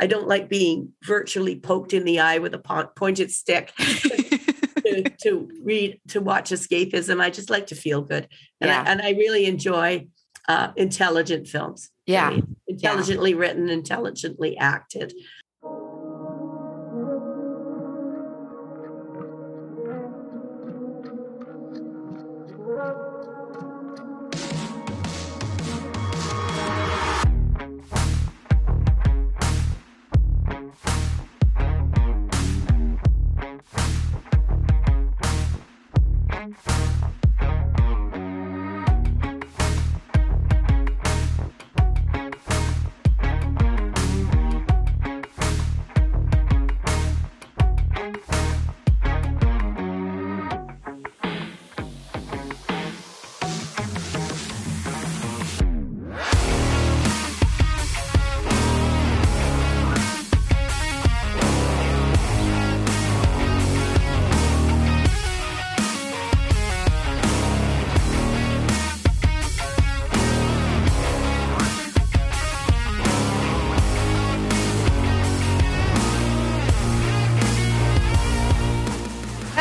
I don't like being virtually poked in the eye with a pointed stick. to, to, read to watch escapism i just like to feel good and, yeah. I, and I really enjoy uh, intelligent films yeah I mean, intelligently yeah. written intelligently acted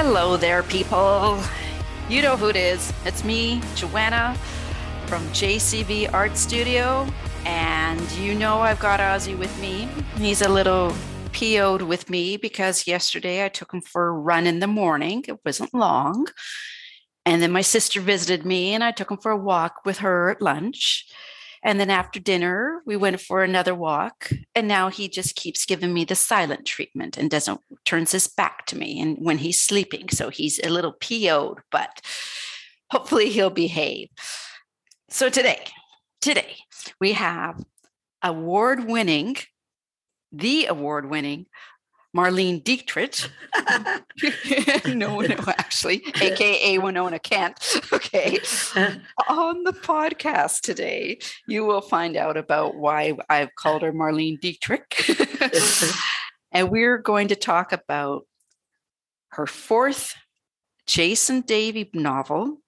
Hello there, people. You know who it is. It's me, Joanna from JCB Art Studio. And you know I've got Ozzy with me. He's a little PO'd with me because yesterday I took him for a run in the morning. It wasn't long. And then my sister visited me and I took him for a walk with her at lunch. And then after dinner, we went for another walk. And now he just keeps giving me the silent treatment and doesn't turns his back to me and when he's sleeping. So he's a little PO'd, but hopefully he'll behave. So today, today we have award winning, the award winning Marlene Dietrich. no, no, actually, AKA Winona Kent. Okay. On the podcast today, you will find out about why I've called her Marlene Dietrich. and we're going to talk about her fourth Jason Davey novel,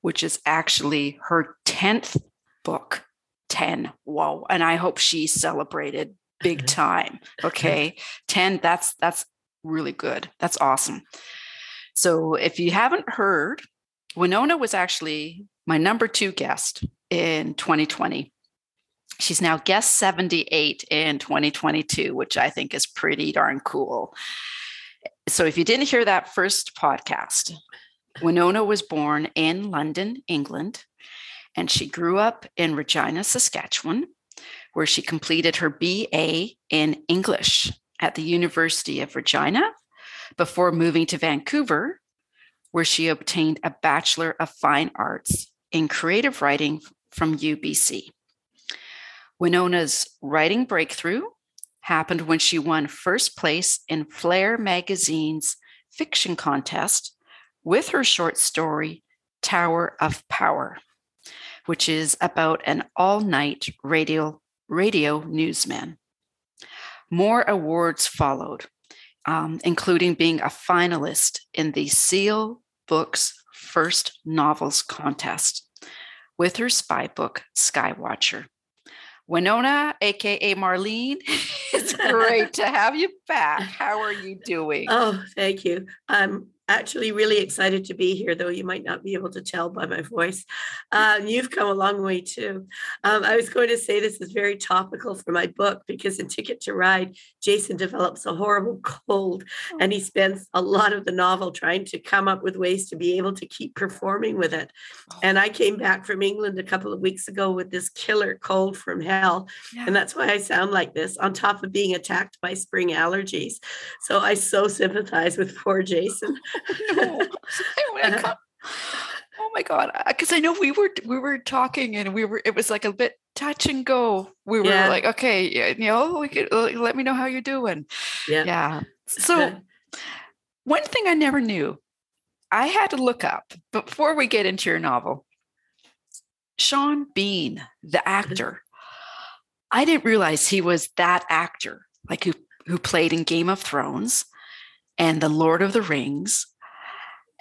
which is actually her 10th book. 10. Whoa. And I hope she celebrated big mm-hmm. time. Okay. 10, that's that's really good. That's awesome. So if you haven't heard, Winona was actually my number two guest in 2020. She's now guest 78 in 2022, which I think is pretty darn cool. So if you didn't hear that first podcast, Winona was born in London, England, and she grew up in Regina, Saskatchewan where she completed her BA in English at the University of Regina before moving to Vancouver, where she obtained a Bachelor of Fine Arts in Creative Writing from UBC. Winona's writing breakthrough happened when she won first place in Flare magazine's fiction contest with her short story, Tower of Power, which is about an all night radio radio newsman. More awards followed, um, including being a finalist in the Seal Books First Novels Contest with her spy book, Skywatcher. Winona, aka Marlene, it's great to have you back. How are you doing? Oh, thank you. I'm actually really excited to be here, though you might not be able to tell by my voice. Um, you've come a long way too. Um, I was going to say this is very topical for my book because in Ticket to Ride, Jason develops a horrible cold and he oh. spends a lot of the novel trying to come up with ways to be able to keep performing with it. And I came back from England a couple of weeks ago with this killer cold from hell. Yeah. And that's why I sound like this, on top of being attacked by spring allergies. So I so sympathize with poor Jason. no. oh my god because i know we were we were talking and we were it was like a bit touch and go. We were yeah. like okay you know we could let me know how you're doing. Yeah. Yeah. So one thing i never knew i had to look up before we get into your novel sean bean the mm-hmm. actor. I didn't realize he was that actor like who who played in game of thrones and the lord of the rings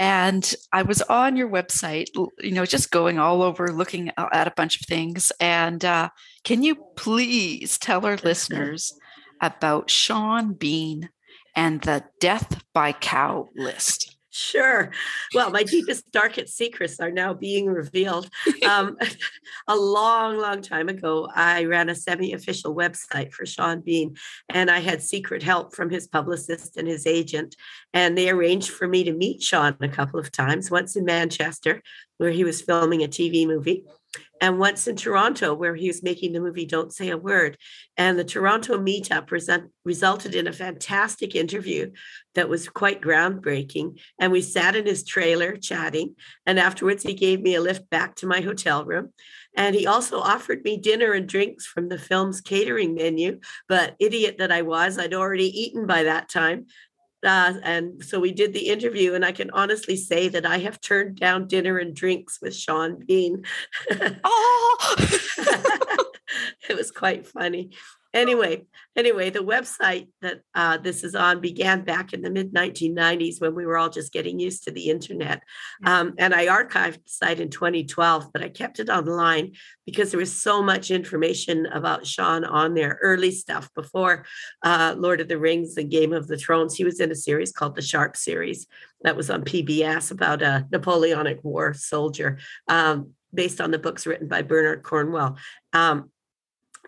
and I was on your website, you know, just going all over looking at a bunch of things. And uh, can you please tell our listeners about Sean Bean and the death by cow list. Sure. Well, my deepest, darkest secrets are now being revealed. Um, a long, long time ago, I ran a semi official website for Sean Bean, and I had secret help from his publicist and his agent. And they arranged for me to meet Sean a couple of times, once in Manchester, where he was filming a TV movie, and once in Toronto, where he was making the movie Don't Say a Word. And the Toronto meetup present, resulted in a fantastic interview that was quite groundbreaking. And we sat in his trailer chatting. And afterwards, he gave me a lift back to my hotel room. And he also offered me dinner and drinks from the film's catering menu. But idiot that I was, I'd already eaten by that time. Uh, and so we did the interview, and I can honestly say that I have turned down dinner and drinks with Sean Bean. Oh, it was quite funny. Anyway, anyway, the website that uh, this is on began back in the mid 1990s when we were all just getting used to the internet. Um, and I archived the site in 2012, but I kept it online because there was so much information about Sean on there, early stuff before uh, Lord of the Rings and Game of the Thrones. He was in a series called the Sharpe series that was on PBS about a Napoleonic War soldier. Um, based on the books written by Bernard Cornwell. Um,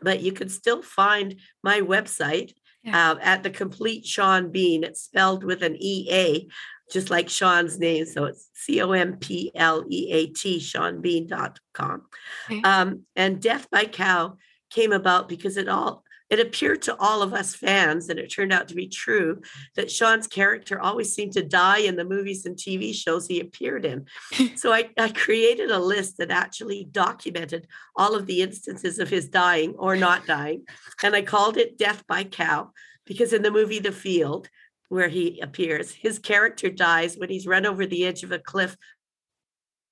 but you can still find my website Yeah. uh, at the complete Sean Bean. It's spelled with an EA, just like Sean's name. So it's C O M P L E A T, SeanBean.com. Okay. Um, and Death by Cow came about because it all it appeared to all of us fans, and it turned out to be true, that Sean's character always seemed to die in the movies and TV shows he appeared in. so I, I created a list that actually documented all of the instances of his dying or not dying. And I called it Death by Cow because in the movie The Field, where he appears, his character dies when he's run over the edge of a cliff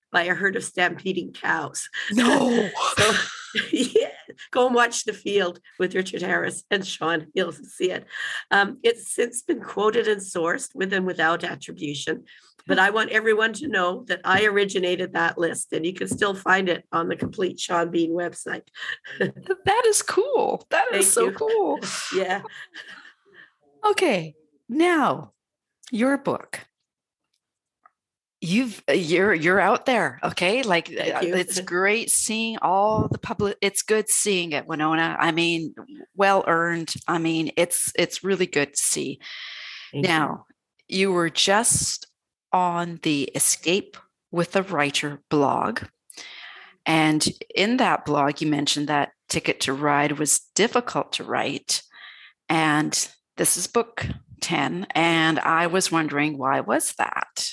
by a herd of stampeding cows. no. So yeah, go and watch The Field with Richard Harris and Sean. You'll see it. Um, it's since been quoted and sourced with and without attribution. But I want everyone to know that I originated that list, and you can still find it on the complete Sean Bean website. That is cool. That is Thank so you. cool. Yeah. Okay, now your book. You've uh, you're you're out there, okay? Like uh, you. it's great seeing all the public. It's good seeing it, Winona. I mean, well earned. I mean, it's it's really good to see. Thank you. Now, you were just on the Escape with a Writer blog. And in that blog, you mentioned that Ticket to Ride was difficult to write. And this is book 10. And I was wondering, why was that?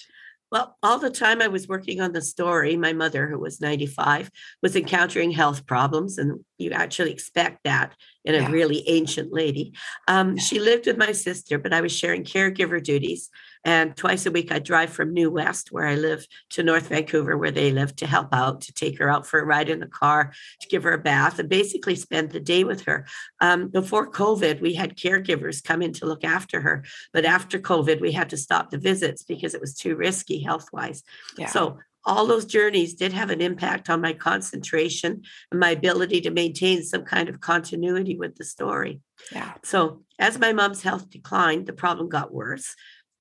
Well, all the time I was working on the story, my mother, who was 95, was encountering health problems. And you actually expect that in a Yeah. really ancient lady. Um, She lived with my sister, but I was sharing caregiver duties. And twice a week, I'd drive from New West, where I live, to North Vancouver, where they live, to help out, to take her out for a ride in the car, to give her a bath, and basically spend the day with her. Um, before COVID, we had caregivers come in to look after her. But after COVID, we had to stop the visits because it was too risky health wise. Yeah. So all those journeys did have an impact on my concentration and my ability to maintain some kind of continuity with the story. yeah. So as my mom's health declined, the problem got worse.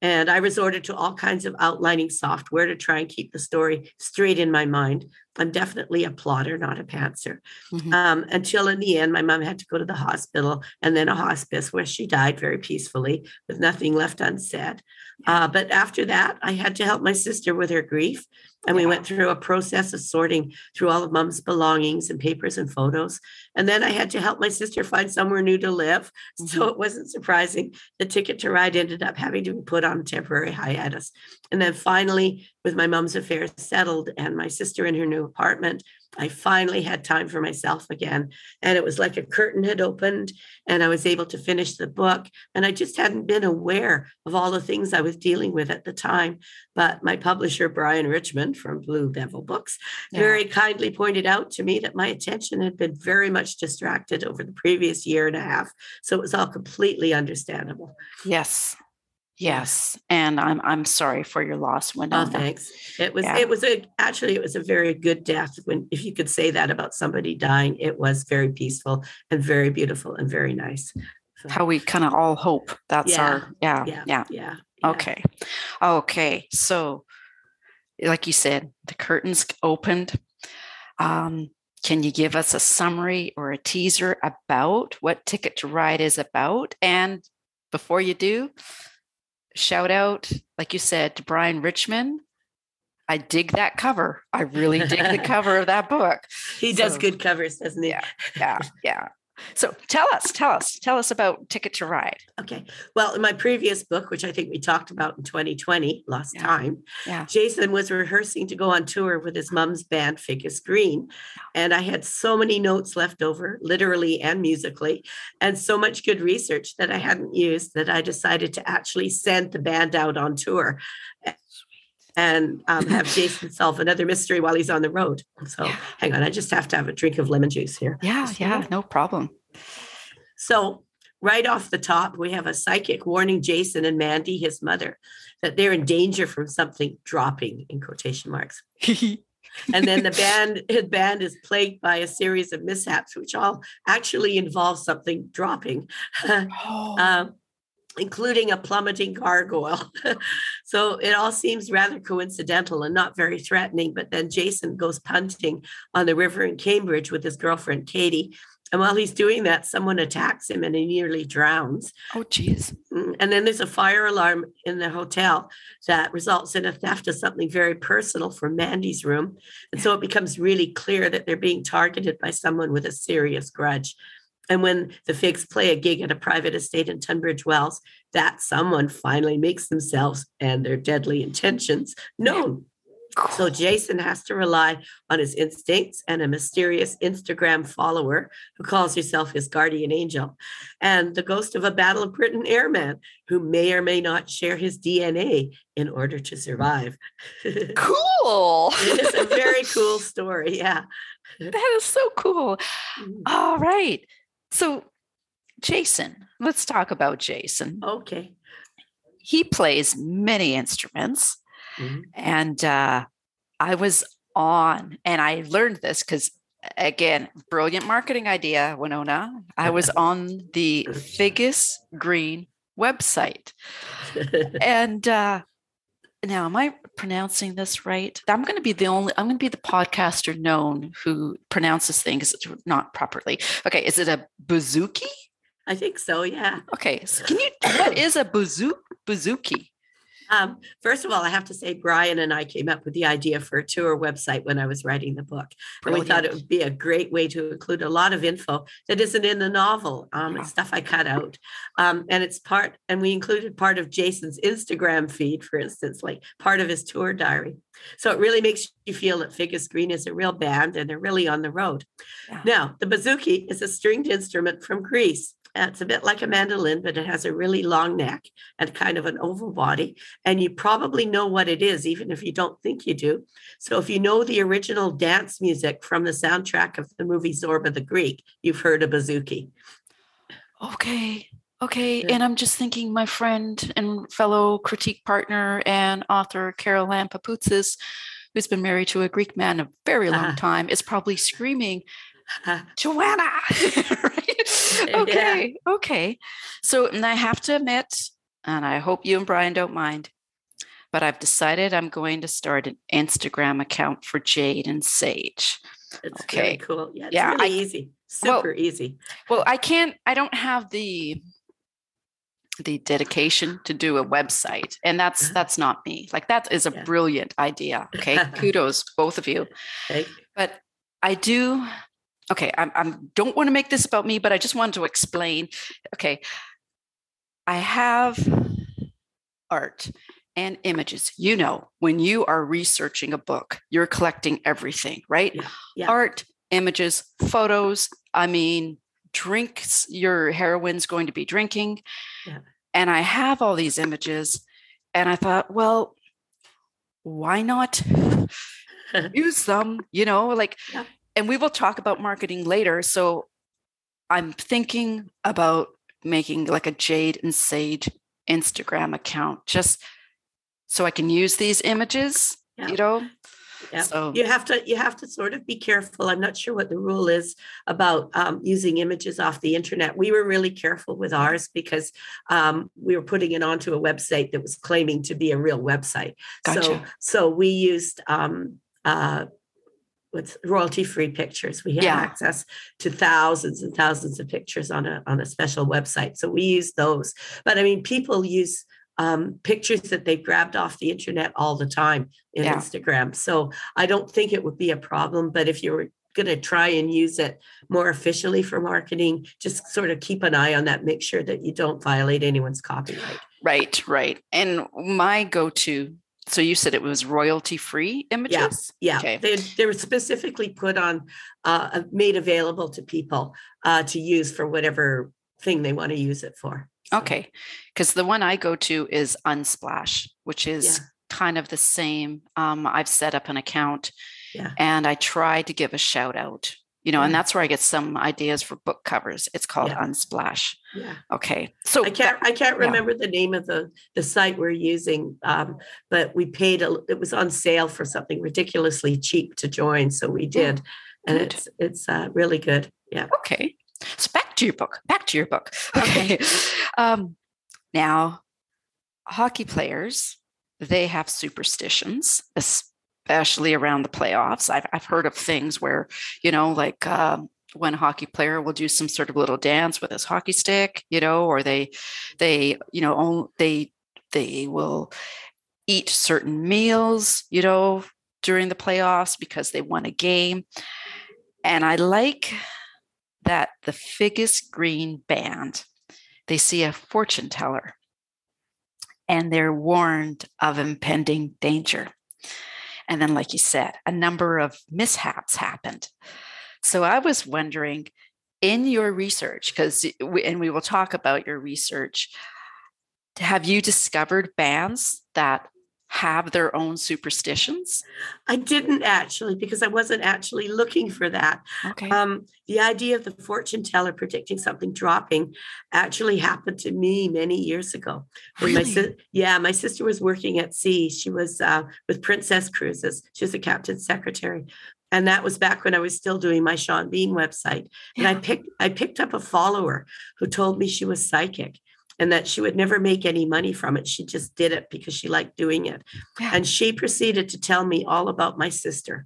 And I resorted to all kinds of outlining software to try and keep the story straight in my mind. I'm definitely a plotter, not a pantser. Mhm. Um, until in the end, my mom had to go to the hospital and then a hospice where she died very peacefully with nothing left unsaid. Uh, but after that, I had to help my sister with her grief. And we went through a process of sorting through all of mom's belongings and papers and photos. And then I had to help my sister find somewhere new to live. So it wasn't surprising. The ticket to ride ended up having to be put on temporary hiatus. And then finally, with my mom's affairs settled and my sister in her new apartment, I finally had time for myself again. And it was like a curtain had opened and I was able to finish the book. And I just hadn't been aware of all the things I was dealing with at the time. But my publisher, Brian Richmond from Blue Devil Books, Yeah. very kindly pointed out to me that my attention had been very much distracted over the previous year and a half. So it was all completely understandable. Yes. Yes. And I'm I'm sorry for your loss, Oh, thanks. It was Yeah. it was a actually it was a very good death when if you could say that about somebody dying, it was very peaceful and very beautiful and very nice. So, How we kind of all hope. That's Yeah, our yeah, yeah, yeah. yeah. yeah. Okay. Okay. So, like you said, the curtains opened. Um, can you give us a summary or a teaser about what Ticket to Ride is about? And before you do, shout out, like you said, to Brian Richmond. I dig that cover. I really dig the cover of that book. He does good covers, doesn't he? Yeah. Yeah. Yeah. So tell us, tell us, tell us about Ticket to Ride. Okay. Well, in my previous book, which I think we talked about in 2020, Lost Yeah. Time, Yeah. Jason was rehearsing to go on tour with his mom's band, Figgis Green. And I had so many notes left over, literally and musically, and so much good research that I hadn't used that I decided to actually send the band out on tour and um, have Jason solve another mystery while he's on the road. So Yeah. hang on, I just have to have a drink of lemon juice here. Yeah. A Yeah. No problem. So, right off the top, we have a psychic warning Jason and Mandy, his mother, that they're in danger from something dropping in quotation marks. And then the band, his band is plagued by a series of mishaps, which all actually involve something dropping, oh, um, including a plummeting gargoyle. so it all seems rather coincidental and not very threatening. But then Jason goes punting on the river in Cambridge with his girlfriend Katie. And while he's doing that, someone attacks him and he nearly drowns. oh, geez. Mm, And then there's a fire alarm in the hotel that results in a theft of something very personal from Mandy's room. And so it becomes really clear that they're being targeted by someone with a serious grudge. And when the Figs play a gig at a private estate in Tunbridge Wells, that someone finally makes themselves and their deadly intentions known. So Jason has to rely on his instincts and a mysterious Instagram follower who calls herself his guardian angel, and the ghost of a Battle of Britain airman who may or may not share his DNA in order to survive. cool. it is a very cool story. Yeah. that is so cool. Mm, All right. So, Jason, let's talk about Jason. Okay. He plays many instruments, Mhm. and uh, I was on, and I learned this because, again, brilliant marketing idea, Winona. I was on the Figgis Green website, and uh, now am I pronouncing this right? I'm going to be the only. I'm going to be the podcaster known who pronounces things not properly. Okay, is it a bouzouki? I think so. Yeah. Okay, so can you? What is a bouzou, bouzouki? Um, first of all, I have to say, Brian and I came up with the idea for a tour website when I was writing the book. And we thought it would be a great way to include a lot of info that isn't in the novel. Um, Yeah. It's stuff I cut out. Um, and it's part, and we included part of Jason's Instagram feed, for instance, like part of his tour diary. So it really makes you feel that Figgis Green is a real band and they're really on the road. Yeah. Now, the bouzouki is a stringed instrument from Greece. It's a bit like a mandolin, but it has a really long neck and kind of an oval body. And you probably know what it is, even if you don't think you do. So if you know the original dance music from the soundtrack of the movie Zorba the Greek, you've heard a bouzouki. Okay. Okay. And I'm just thinking my friend and fellow critique partner and author Carol Ann Papoutsis, who's been married to a Greek man a very long Uh-huh. time, is probably screaming, Joanna. right? Yeah. Okay. Okay. So, and I have to admit, and I hope you and Brian don't mind, but I've decided I'm going to start an Instagram account for Jade and Sage. It's Okay. really cool. Yeah, it's Yeah, really I- easy. well- Super easy. Well, I can't, I don't have the the dedication to do a website and that's that's not me like that is a Yeah. brilliant idea okay kudos both of you Okay. but i do okay i'm, I'm don't want to make this about me but i just wanted to explain okay i have art and images you know when you are researching a book you're collecting everything right Yeah, yeah. art images photos i mean drinks your heroine's going to be drinking Yeah. and i have all these images and i thought well why not use them you know like Yeah. And we will talk about marketing later so i'm thinking about making like a jade and sage instagram account just so i can use these images Yeah. you know Yeah. So You have to you have to sort of be careful. I'm not sure what the rule is about um, using images off the internet. We were really careful with ours because um, we were putting it onto a website that was claiming to be a real website. So Gotcha. so we used um, uh, what's royalty free pictures. We have Yeah. access to thousands and thousands of pictures on a on a special website. So we use those. But I mean, people use um, pictures that they've grabbed off the internet all the time in Yeah. Instagram. So I don't think it would be a problem. But if you're going to try and use it more officially for marketing, just sort of keep an eye on that. Make sure that you don't violate anyone's copyright. right, right. And my go-to. So you said it was royalty-free images. Yeah, Okay. they they were specifically put on, uh, made available to people uh, to use for whatever thing they want to use it for. So, Okay. Because the one I go to is Unsplash, which is Yeah. kind of the same. Um, I've set up an account Yeah. and I try to give a shout out, you know, and that's where I get some ideas for book covers. It's called Yeah. Unsplash. Yeah. Okay. So I can't I can't yeah. remember the name of the the site we're using, um, but we paid a it was on sale for something ridiculously cheap to join, so we did, and good. it's it's uh, really good. Yeah. Okay. So back to your book. Back to your book. Okay. Okay. um, now, hockey players, they have superstitions, especially around the playoffs. I've, I've heard of things where, you know, like uh, when a hockey player will do some sort of little dance with his hockey stick, you know, or they, they, you know, they, they will eat certain meals, you know, during the playoffs because they won a game. And I like that the Figgis Green Band, they see a fortune teller and they're warned of impending danger. And then, like you said, a number of mishaps happened. So I was wondering in your research, because, and we will talk about your research, have you discovered bands that have their own superstitions? I didn't actually because I wasn't actually looking for that. Okay. Um, the idea of the fortune teller predicting something dropping actually happened to me many years ago. When my Really? yeah, my sister was working at sea. She was uh, with Princess Cruises. She was a captain's secretary, and that was back when I was still doing my Sean Bean website. And I picked I picked up a follower who told me she was psychic and that she would never make any money from it. She just did it because she liked doing it. Yeah. And she proceeded to tell me all about my sister.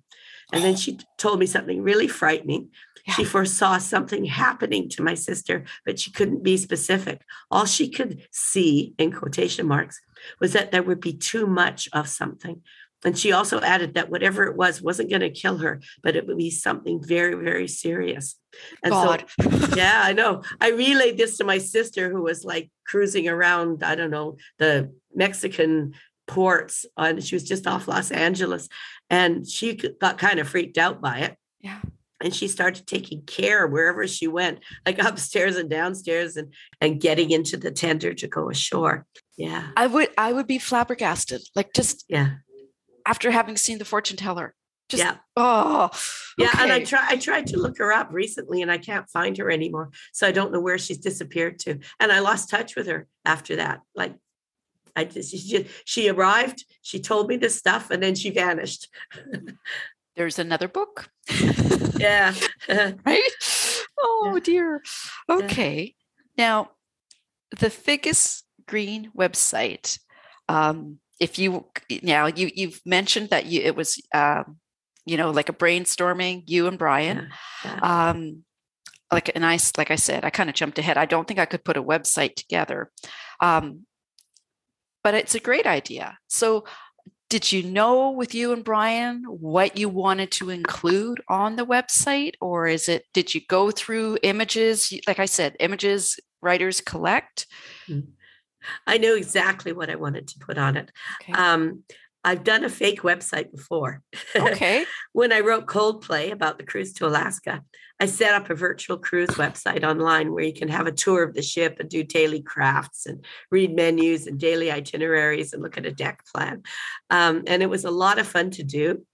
And then oh. she told me something really frightening. She foresaw something happening to my sister, but she couldn't be specific. All she could see, in quotation marks, was that there would be too much of something. And she also added that whatever it was wasn't going to kill her, but it would be something very, very serious. And God. so, yeah, I know. I relayed this to my sister who was like cruising around, I don't know, the Mexican ports, and she was just off Los Angeles. And she got kind of freaked out by it yeah. and she started taking care wherever she went like upstairs and downstairs and and getting into the tender to go ashore yeah I would I would be flabbergasted. Like just yeah after having seen the fortune teller. Just yeah oh yeah and i try i tried to look her up recently and i can't find her anymore so i don't know where she's disappeared to and i lost touch with her after that like i just she just she arrived she told me this stuff and then she vanished there's another book. yeah right? Oh dear. Okay. Now, the Figgis Green website. Um, if you now you you've mentioned that you it was um, you know like a brainstorming you and Brian. yeah. Um, like and I like I said, I kind of jumped ahead. I don't think I could put a website together. Um, but it's a great idea. So did you know with you and Brian what you wanted to include on the website or is it did you go through images like I said images writers collect i knew exactly what i wanted to put on it okay um i've done a fake website before okay when I wrote Coldplay about the cruise to Alaska, I set up a virtual cruise website online where you can have a tour of the ship and do daily crafts and read menus and daily itineraries and look at a deck plan. Um, and it was a lot of fun to do.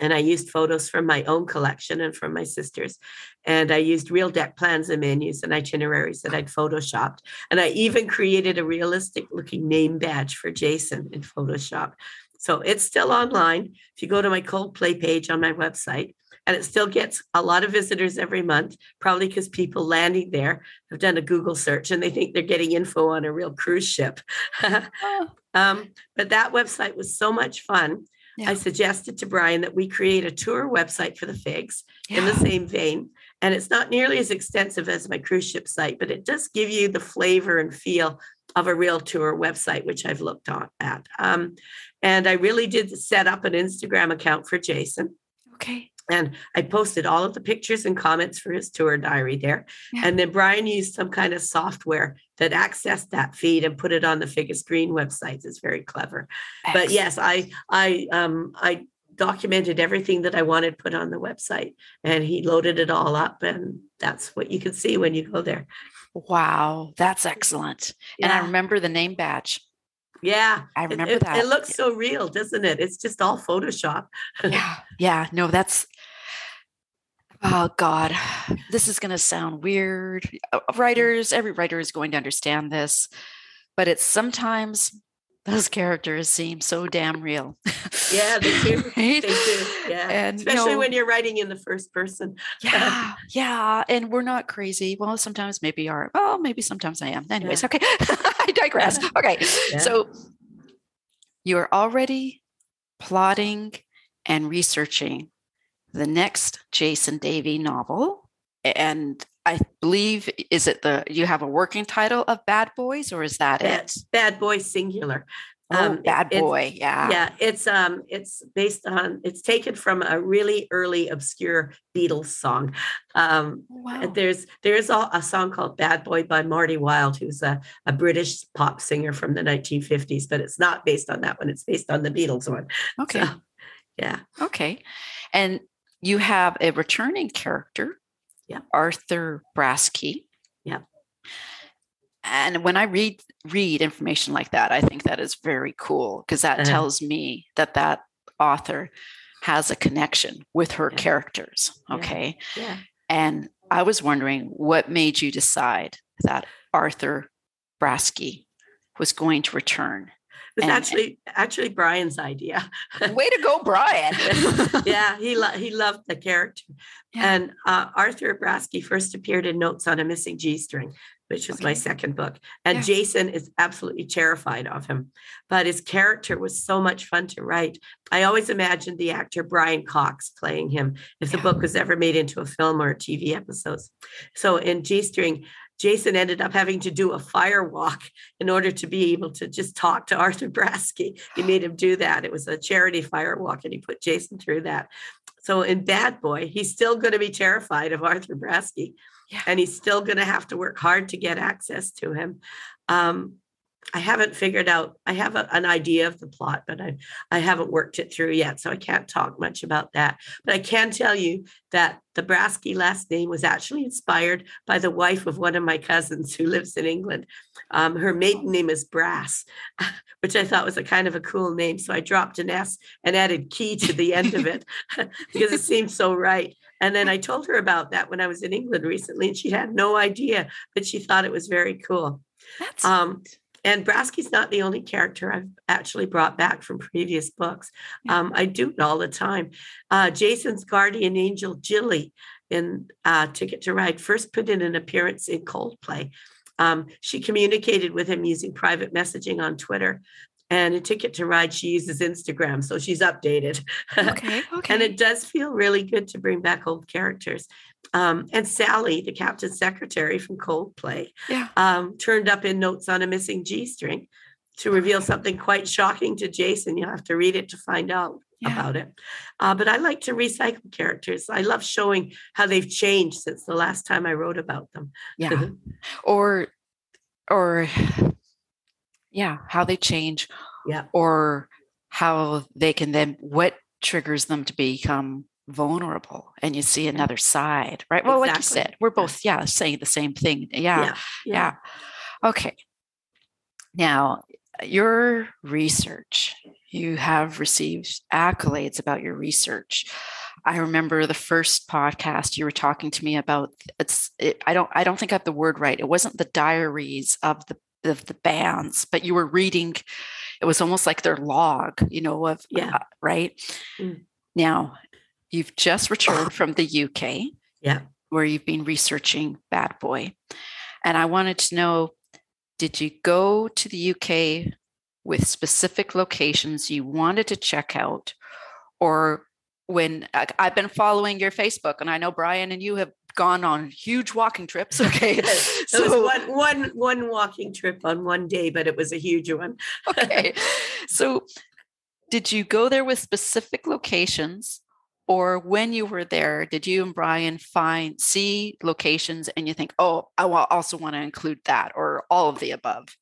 And I used photos from my own collection and from my sister's. And I used real deck plans and menus and itineraries that I'd photoshopped. And I even created a realistic looking name badge for Jason in Photoshop. So it's still online. If you go to my Coldplay page on my website, and it still gets a lot of visitors every month, probably because people landing there have done a Google search and they think they're getting info on a real cruise ship. oh. um, but that website was so much fun. Yeah. I suggested to Brian that we create a tour website for the Figs yeah. in the same vein. And it's not nearly as extensive as my cruise ship site, but it does give you the flavor and feel of a real tour website, which I've looked on, at. Um, and I really did set up an Instagram account for Jason. Okay. And I posted all of the pictures and comments for his tour diary there. Yeah. And then Brian used some kind of software that accessed that feed and put it on the Figgis Green website. It's very clever. Excellent. But yes, I I um I documented everything that I wanted put on the website and he loaded it all up and that's what you can see when you go there. Wow, that's excellent. Yeah. And I remember the name badge. Yeah, I remember it, that. It looks so real, doesn't it? It's just all Photoshop. yeah, yeah. No, that's. Oh God, this is going to sound weird. Uh, writers, every writer is going to understand this, but it's sometimes those characters seem so damn real. Yeah, they do. right? They do. Yeah, and, especially you know, when you're writing in the first person. yeah, yeah, and we're not crazy. Well, sometimes maybe are. Well, maybe sometimes I am. Anyways, yeah. okay, I digress. Okay, yeah. so you are already plotting and researching the next Jason Davey novel, and I believe is it the you have a working title of Bad Boys or is that Bad, it? Bad Boy singular. Oh, um, bad boy, yeah, yeah. It's um, it's based on. It's taken from a really early obscure Beatles song. Um, wow. There's there's a, a, song called "Bad Boy" by Marty Wilde, who's a, a British pop singer from the 1950s, but it's not based on that one. It's based on the Beatles one. Okay, so, yeah, okay, and you have a returning character yeah. Arthur Brasky. Yeah. And when I read read information like that, I think that is very cool because that uh-huh. tells me that that author has a connection with her yeah. characters. Okay. Yeah. yeah. And I was wondering what made you decide that Arthur Brasky was going to return was and, actually actually Brian's idea. way to go, Brian! yeah, he lo- he loved the character. Yeah. And uh, Arthur Brasky first appeared in Notes on a Missing G String, which was okay. my second book. And yeah. Jason is absolutely terrified of him, but his character was so much fun to write. I always imagined the actor Brian Cox playing him if the yeah. book was ever made into a film or TV episodes. So in G String, Jason ended up having to do a fire walk in order to be able to just talk to Arthur Brasky. He made him do that. It was a charity fire walk, and he put Jason through that. So in Bad Boy, he's still going to be terrified of Arthur Brasky, yeah. and he's still going to have to work hard to get access to him. Um, I haven't figured out. I have a, an idea of the plot, but I I haven't worked it through yet, so I can't talk much about that. But I can tell you that the Brasky last name was actually inspired by the wife of one of my cousins who lives in England. Um, her maiden name is Brass, which I thought was a kind of a cool name. So I dropped an S and added key to the end of it because it seemed so right. And then I told her about that when I was in England recently, and she had no idea, but she thought it was very cool. That's um, and Brasky's not the only character I've actually brought back from previous books. Um, I do it all the time. Uh, Jason's guardian angel, Jilly, in uh, Ticket to Ride, first put in an appearance in Coldplay. Um, she communicated with him using private messaging on Twitter. And a ticket to ride, she uses Instagram, so she's updated. Okay, okay. and it does feel really good to bring back old characters. Um, and Sally, the captain's secretary from Coldplay, yeah. um, turned up in Notes on a Missing G String to reveal something quite shocking to Jason. You'll have to read it to find out yeah. about it. Uh, but I like to recycle characters. I love showing how they've changed since the last time I wrote about them. Yeah. or, or, yeah, how they change. Yeah. Or how they can then, what triggers them to become vulnerable and you see another side, right? Well, exactly. like you said, we're both, yeah, saying the same thing. Yeah, yeah. yeah. Okay. Now, your research, you have received accolades about your research. I remember the first podcast you were talking to me about it's it, I don't I don't think I have the word right. It wasn't the diaries of the of the bands, but you were reading. It was almost like their log, you know, of Yeah. uh, right Mm. now. You've just returned from the UK, Yeah. where you've been researching Bad Boy, and I wanted to know: Did you go to the UK with specific locations you wanted to check out, or when I've been following your Facebook, and I know Brian and you have gone on huge walking trips. Okay, It was so one, one, one walking trip on one day, but it was a huge one. okay, so did you go there with specific locations? Or when you were there, did you and Brian find see locations and you think, oh, I also want to include that, or all of the above?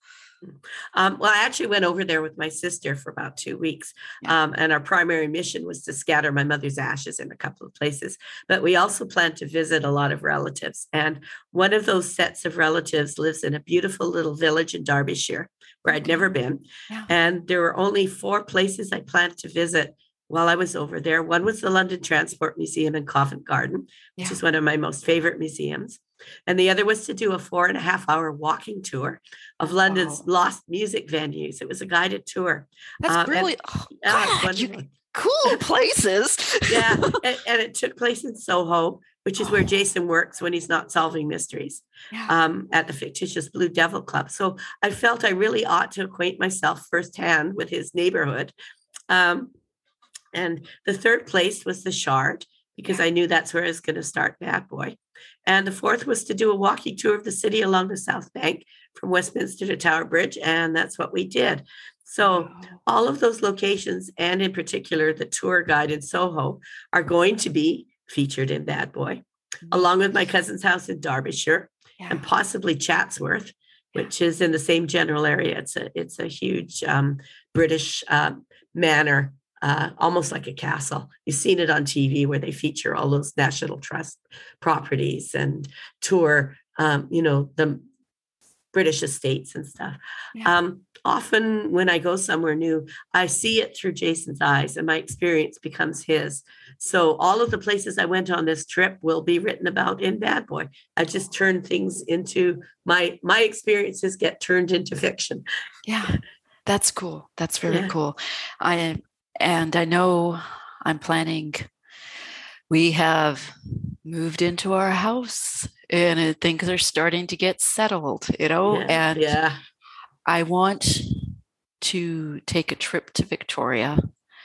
Um, well, I actually went over there with my sister for about two weeks. Yeah. Um, and our primary mission was to scatter my mother's ashes in a couple of places. But we also planned to visit a lot of relatives. And one of those sets of relatives lives in a beautiful little village in Derbyshire where I'd never been. Yeah. And there were only four places I planned to visit while I was over there. One was the London Transport Museum in Covent Garden, which Yeah. is one of my most favorite museums. And the other was to do a four and a half hour walking tour of London's Wow. lost music venues. It was a guided tour. That's Um, and- really oh, God, you, cool places. yeah, and, and it took place in Soho, which is where Oh. Jason works when he's not solving mysteries Yeah. um, at the fictitious Blue Devil Club. So I felt I really ought to acquaint myself firsthand with his neighborhood. Um, and the third place was the Shard, because Yeah. I knew that's where I was going to start Bad Boy. And the fourth was to do a walking tour of the city along the South Bank from Westminster to Tower Bridge. And that's what we did. So all of those locations, and in particular the tour guide in Soho, are going to be featured in Bad Boy, along with my cousin's house in Derbyshire Yeah. and possibly Chatsworth, which is in the same general area. It's a it's a huge um, British um, manor, uh, almost like a castle. You've seen it on TV where they feature all those National Trust properties and tour, um, you know, the British estates and stuff. Yeah. Um, often when I go somewhere new, I see it through Jason's eyes and my experience becomes his. So all of the places I went on this trip will be written about in Bad Boy. I just turn things into my my experiences get turned into fiction. Yeah, that's cool. That's very Yeah. cool. I and I know I'm planning. We have moved into our house, and uh, things are starting to get settled. You know, yeah, and yeah. I want to take a trip to Victoria,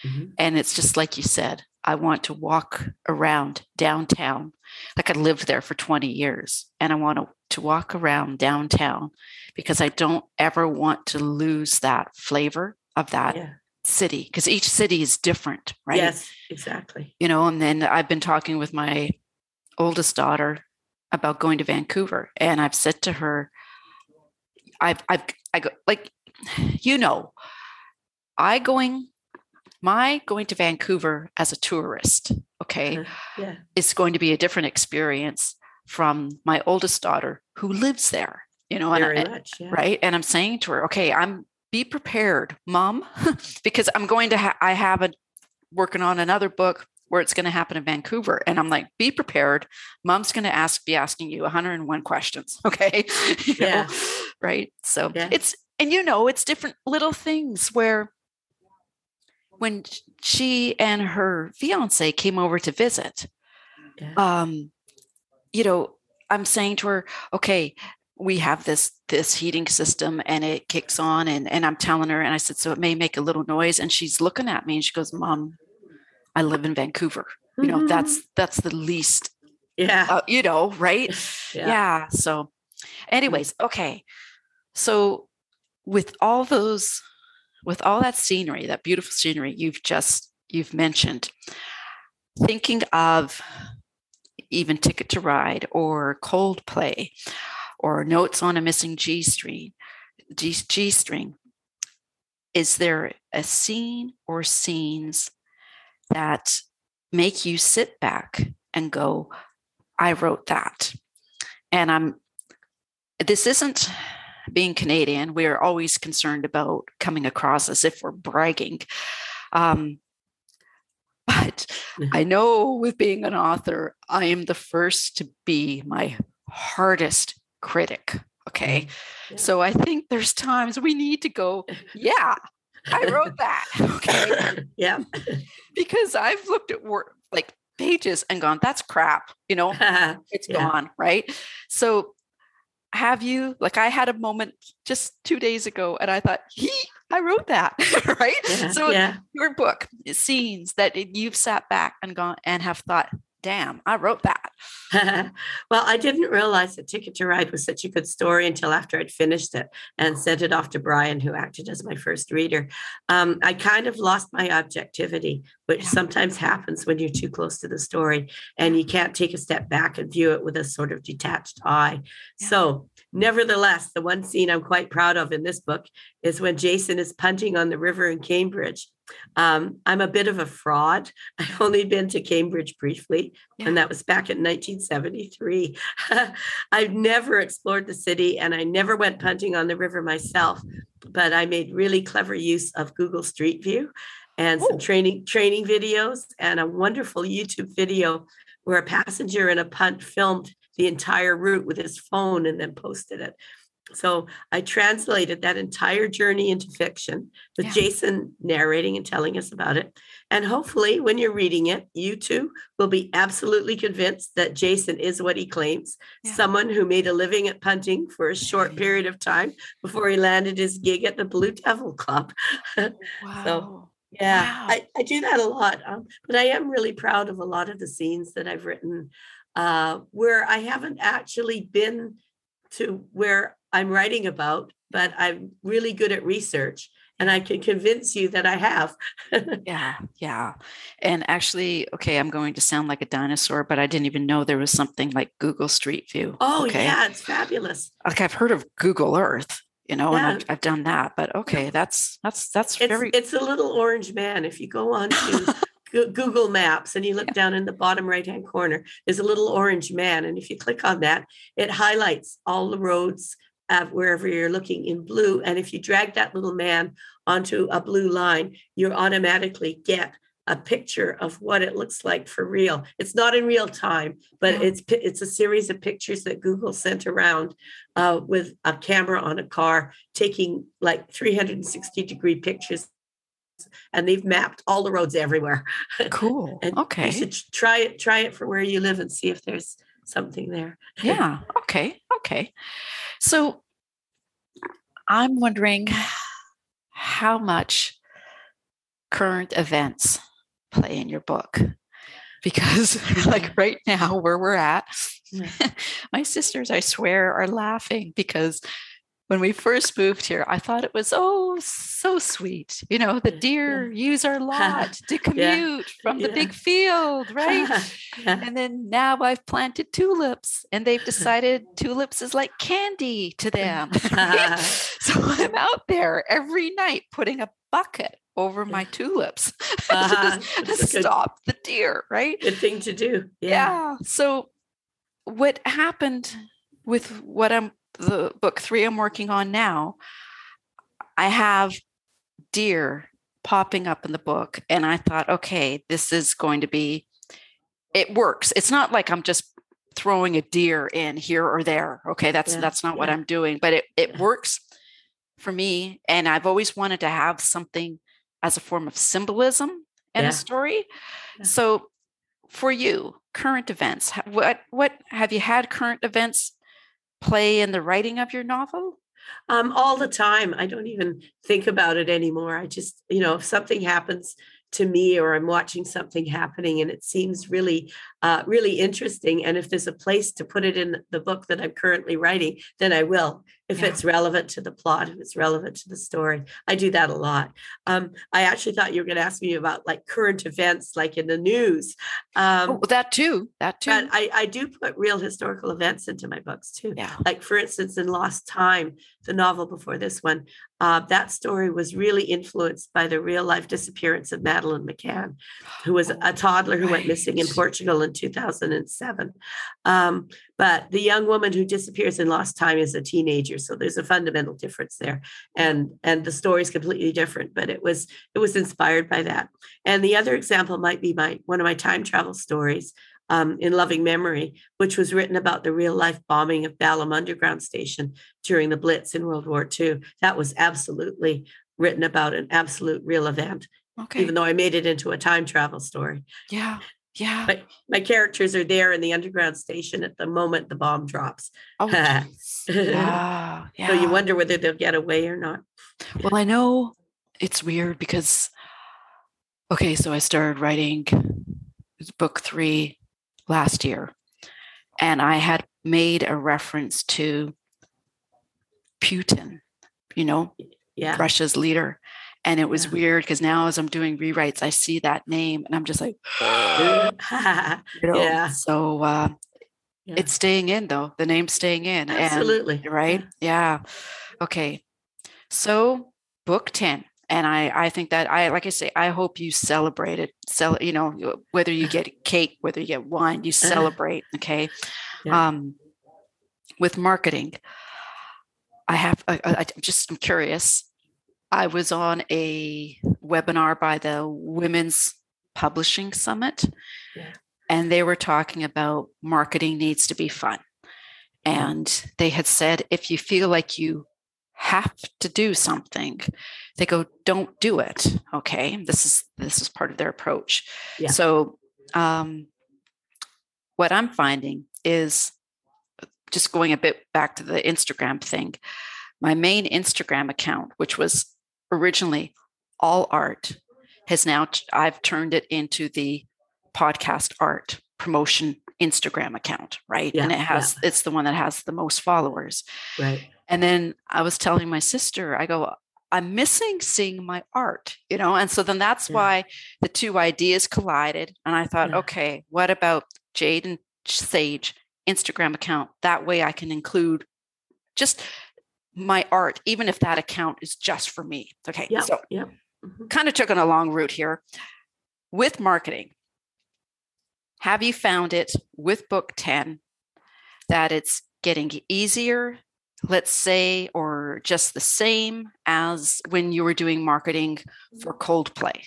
Mhm. and it's just like you said. I want to walk around downtown. Like I lived there for 20 years and I want to, to walk around downtown because I don't ever want to lose that flavor of that yeah. city because each city is different, right? Yes, exactly. You know, and then I've been talking with my oldest daughter about going to Vancouver and I've said to her, I've, I've, I go, like, you know, I going, my going to Vancouver as a tourist, okay, Uh, Yeah. is going to be a different experience from my oldest daughter who lives there, you know, Very and- much. Yeah. right. And I'm saying to her, okay, I'm be prepared, mom, because I'm going to, ha- I have a working on another book where it's going to happen in Vancouver. And I'm like, be prepared. Mom's going to ask, be asking you 101 questions. Okay. You know, Yeah. Right. So Yeah. it's, and you know, it's different little things where when she and her fiance came over to visit, Yeah. um, you know, I'm saying to her, okay, we have this this heating system and it kicks on and and I'm telling her and I said so it may make a little noise and she's looking at me and she goes mom I live in Vancouver you know that's that's the least yeah. uh, you know right yeah. yeah. So, anyways, okay. So, with all those, with all that scenery, that beautiful scenery you've just you've mentioned, thinking of even Ticket to Ride or Coldplay or Notes on a Missing G string, G, G string. Is there a scene or scenes that make you sit back and go, I wrote that. And I'm, this isn't being Canadian. We're always concerned about coming across as if we're bragging. Um, but I know with being an author, I am the first to be my hardest critic. Okay. Yeah. So I think there's times we need to go, yeah, I wrote that. Okay. yeah. because I've looked at work like pages and gone, that's crap, you know, it's Yeah. gone. Right. So have you like I had a moment just two days ago and I thought, he I wrote that. right. yeah. So yeah. your book scenes that you've sat back and gone and have thought, damn, I wrote that. well, I didn't realize that Ticket to Ride was such a good story until after I'd finished it and sent it off to Brian, who acted as my first reader. Um, I kind of lost my objectivity, which Yeah. sometimes happens when you're too close to the story and you can't take a step back and view it with a sort of detached eye. Yeah. So, nevertheless, the one scene I'm quite proud of in this book is when Jason is punting on the river in Cambridge. Um, I'm a bit of a fraud. I've only been to Cambridge briefly, Yeah. and that was back in 1973. I've never explored the city and I never went punting on the river myself, but I made really clever use of Google Street View and some Oh. training training videos and a wonderful YouTube video where a passenger in a punt filmed the entire route with his phone and then posted it. So I translated that entire journey into fiction with Yeah. Jason narrating and telling us about it. And hopefully, when you're reading it, you too will be absolutely convinced that Jason is what he claims Yeah. someone who made a living at punting for a short period of time before he landed his gig at the Blue Devil Club. Wow. Yeah, Wow. I, I do that a lot. Um, but I am really proud of a lot of the scenes that I've written uh, where I haven't actually been to where I'm writing about, but I'm really good at research and I can convince you that I have. Yeah, yeah. And actually, okay, I'm going to sound like a dinosaur, but I didn't even know there was something like Google Street View. oh, okay. yeah, it's fabulous. Like I've heard of Google Earth, you know, Yeah. and I've, I've done that, but okay, that's that's that's It's, very it's a little orange man. If you go on to Google Maps and you look Yeah. down in the bottom right hand corner, there's a little orange man. And if you click on that, it highlights all the roads uh, wherever you're looking in blue. And if you drag that little man onto a blue line, you automatically get a picture of what it looks like for real. It's not in real time, but Yeah. it's it's a series of pictures that Google sent around uh, with a camera on a car, taking like 360 degree pictures, and they've mapped all the roads everywhere. cool. Okay. you should try it. Try it for where you live and see if there's something there. yeah. Okay. Okay. So I'm wondering how much current events play in your book. Because, like right now, where we're at, Yeah. my sisters, I swear, are laughing because when we first moved here, I thought it was oh so sweet. You know, the Yeah, deer use our lot to commute from the yeah. big field, right? And then now I've planted tulips and they've decided tulips is like candy to them. right? so I'm out there every night putting a bucket over my tulips Uh-huh. to a good- stop the deer, right? Good thing to do. Yeah. Yeah. So what happened with what I'm the book three I'm working on now, I have deer popping up in the book. And I thought, okay, this is going to be it works. It's not like I'm just throwing a deer in here or there. Okay. That's Yeah, that's not what. I'm doing, but it, it Yeah. works for me. And I've always wanted to have something as a form of symbolism in Yeah. a story. Yeah. So for you, current events, what what have you had current events play in the writing of your novel? Um, all the time. I don't even think about it anymore. I just, you know, if something happens to me or I'm watching something happening and it seems really, uh, really interesting. And if there's a place to put it in the book that I'm currently writing, then I will. If Yeah. it's relevant to the plot, if it's relevant to the story, I do that a lot. Um, I actually thought you were going to ask me about like current events, like in the news. Um, oh, that too. That too. but I, I do put real historical events into my books too. yeah. Like, for instance, in Lost Time, the novel before this one, uh, that story was really influenced by the real life disappearance of Madeleine McCann, who was a toddler who went missing in Portugal in 2007. Um, but the young woman who disappears in Lost Time is a teenager, so there's a fundamental difference there, and and the story is completely different. But it was it was inspired by that. And the other example might be my one of my time travel stories. um, in loving memory which was written about the real life bombing of balham underground station during the blitz in world war ii that was absolutely written about an absolute real event Okay. even though i made it into a time travel story yeah. Yeah. but my characters are there in the underground station at the moment the bomb drops oh, yeah. Yeah. so you wonder whether they'll get away or not Well, I know it's weird because, okay, so I started writing book three last year, and I had made a reference to Putin, you know, yeah Russia's leader. And it was Yeah. weird because now as I'm doing rewrites, I see that name and I'm just like, you know, Yeah. So uh, Yeah. it's staying in though. The name's staying in. And absolutely right yeah okay so book 10 and i i think that i like i say i hope you celebrate it sell you know whether you get cake whether you get wine you celebrate okay Yeah. um with marketing i have I, I, just i'm curious i was on a webinar by the women's publishing summit Yeah. and they were talking about marketing needs to be fun and they had said if you feel like you have to do something they go don't do it okay this is this is part of their approach Yeah. so um what i'm finding is just going a bit back to the instagram thing my main instagram account which was originally all art has now I've turned it into the podcast art promotion instagram account right Yeah, and it has it's the one that has the most followers right and then I was telling my sister, I go, I'm missing seeing my art, you know? And so then that's Yeah. why the two ideas collided. And I thought, Yeah. okay, what about Jade and Sage Instagram account? That way I can include just my art, even if that account is just for me. Okay. yeah So yeah Mhm. kind of took on a long route here with marketing. Have you found it with book 10 that it's getting easier, let's say, or just the same as when you were doing marketing for Cold Play?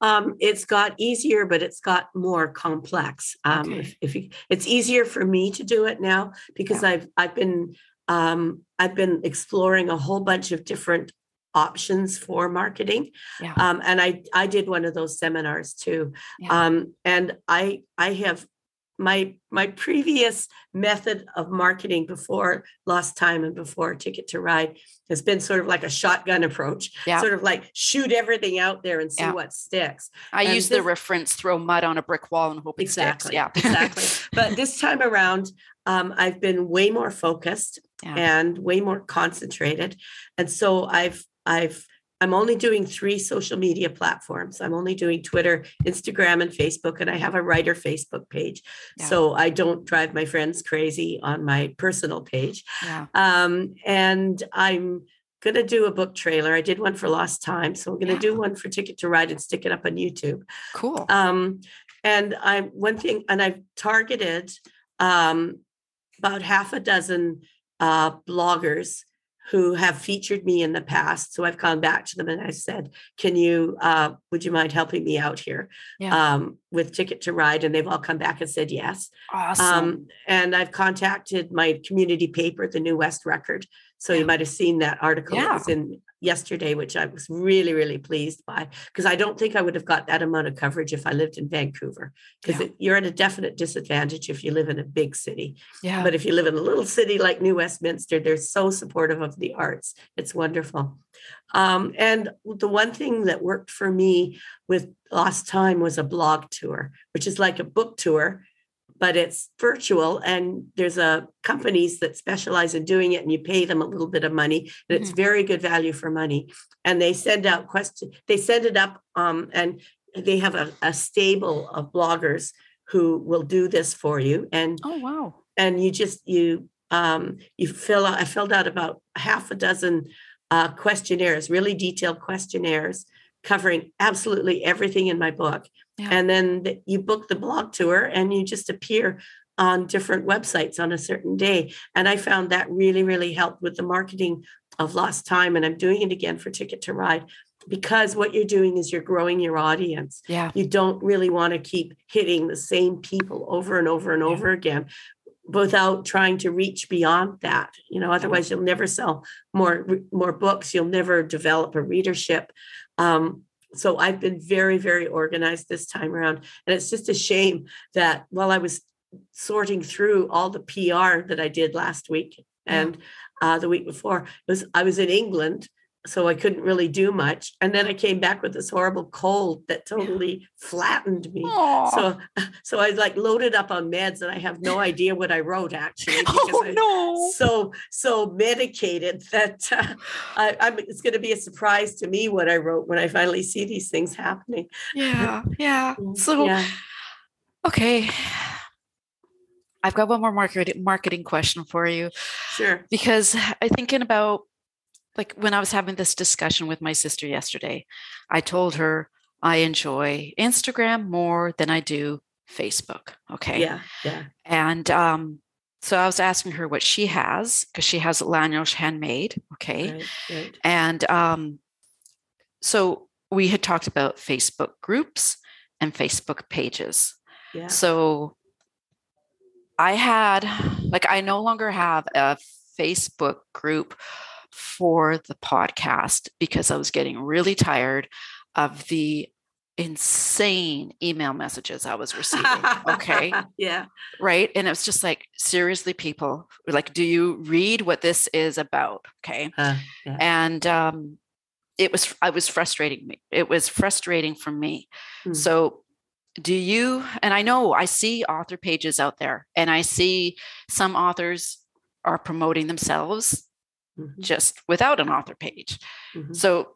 Um, it's got easier, but it's got more complex. Um, Okay. if, if you, it's easier for me to do it now because I've I've been um, I've been exploring a whole bunch of different options for marketing, Yeah. um, and I I did one of those seminars too, Yeah. um, and I I have my my previous method of marketing before Lost Time and before Ticket to Ride has been sort of like a shotgun approach, Yeah. sort of like shoot everything out there and see Yeah. what sticks. I and use the reference throw mud on a brick wall and hope it Exactly. sticks. Yeah. exactly. But this time around, um, I've been way more focused Yeah. and way more concentrated. And so I've I've I'm only doing three social media platforms. I'm only doing Twitter, Instagram, and Facebook, and I have a writer Facebook page. Yeah. So I don't drive my friends crazy on my personal page. yeah. Um, and I'm gonna do a book trailer. I did one for Lost Time, so I'm gonna Yeah. do one for Ticket to Ride and stick it up on YouTube. Cool. Um, and I'm one thing, and I've targeted um, about half a dozen uh, bloggers who have featured me in the past. So I've gone back to them and I said, "Can you? Uh, would you mind helping me out here Yeah. um, with Ticket to Ride?" And they've all come back and said yes. awesome. Um, and I've contacted my community paper, the New West Record. So Yeah. you might have seen that article Yeah. was in yesterday, which I was really, really pleased by, because I don't think I would have got that amount of coverage if I lived in Vancouver, because Yeah. you're at a definite disadvantage if you live in a big city. yeah. But if you live in a little city like New Westminster, they're so supportive of the arts. It's wonderful. Um, and the one thing that worked for me with Lost Time was a blog tour, which is like a book tour, but it's virtual. And there's a companies that specialize in doing it, and you pay them a little bit of money, and it's very good value for money. And they send out question, they send it up, um, and they have a, a stable of bloggers who will do this for you. And oh, wow. and you just you um you fill out i filled out about half a dozen uh questionnaires really detailed questionnaires covering absolutely everything in my book Yeah. and then the- you book the blog tour and you just appear on different websites on a certain day and i found that really really helped with the marketing of lost time and i'm doing it again for ticket to ride because what you're doing is you're growing your audience. Yeah. You don't really want to keep hitting the same people over and over and Yeah. over again without trying to reach beyond that. You know, otherwise you'll never sell more more books. You'll never develop a readership. Um, so I've been very, very organized this time around. And it's just a shame that while I was sorting through all the PR that I did last week and uh, the week before, it was I was in England, so I couldn't really do much. And then I came back with this horrible cold that totally flattened me. Aw. So, so I was like loaded up on meds, and I have no idea what I wrote actually because oh no. so so medicated that uh, I, I'm, it's going to be a surprise to me what I wrote when I finally see these things happening. Yeah. Yeah. So yeah, okay. I've got one more marketing marketing question for you. sure. because I think in about like when I was having this discussion with my sister yesterday, I told her I enjoy Instagram more than I do Facebook. Okay. Yeah, yeah, And um, so I was asking her what she has because she has Lanyos handmade. Okay. right, right. And um, so we had talked about Facebook groups and Facebook pages. Yeah, So I had, like, I no longer have a Facebook group for the podcast because I was getting really tired of the insane email messages I was receiving. okay. yeah, Right. And it was just like, seriously, people, like, do you read what this is about? Okay. uh, yeah. And, um, it was, I was frustrating me. It was frustrating for me. Hmm. So, do you, and I know I see author pages out there, and I see some authors are promoting themselves Mhm, just without an author page. mhm. So,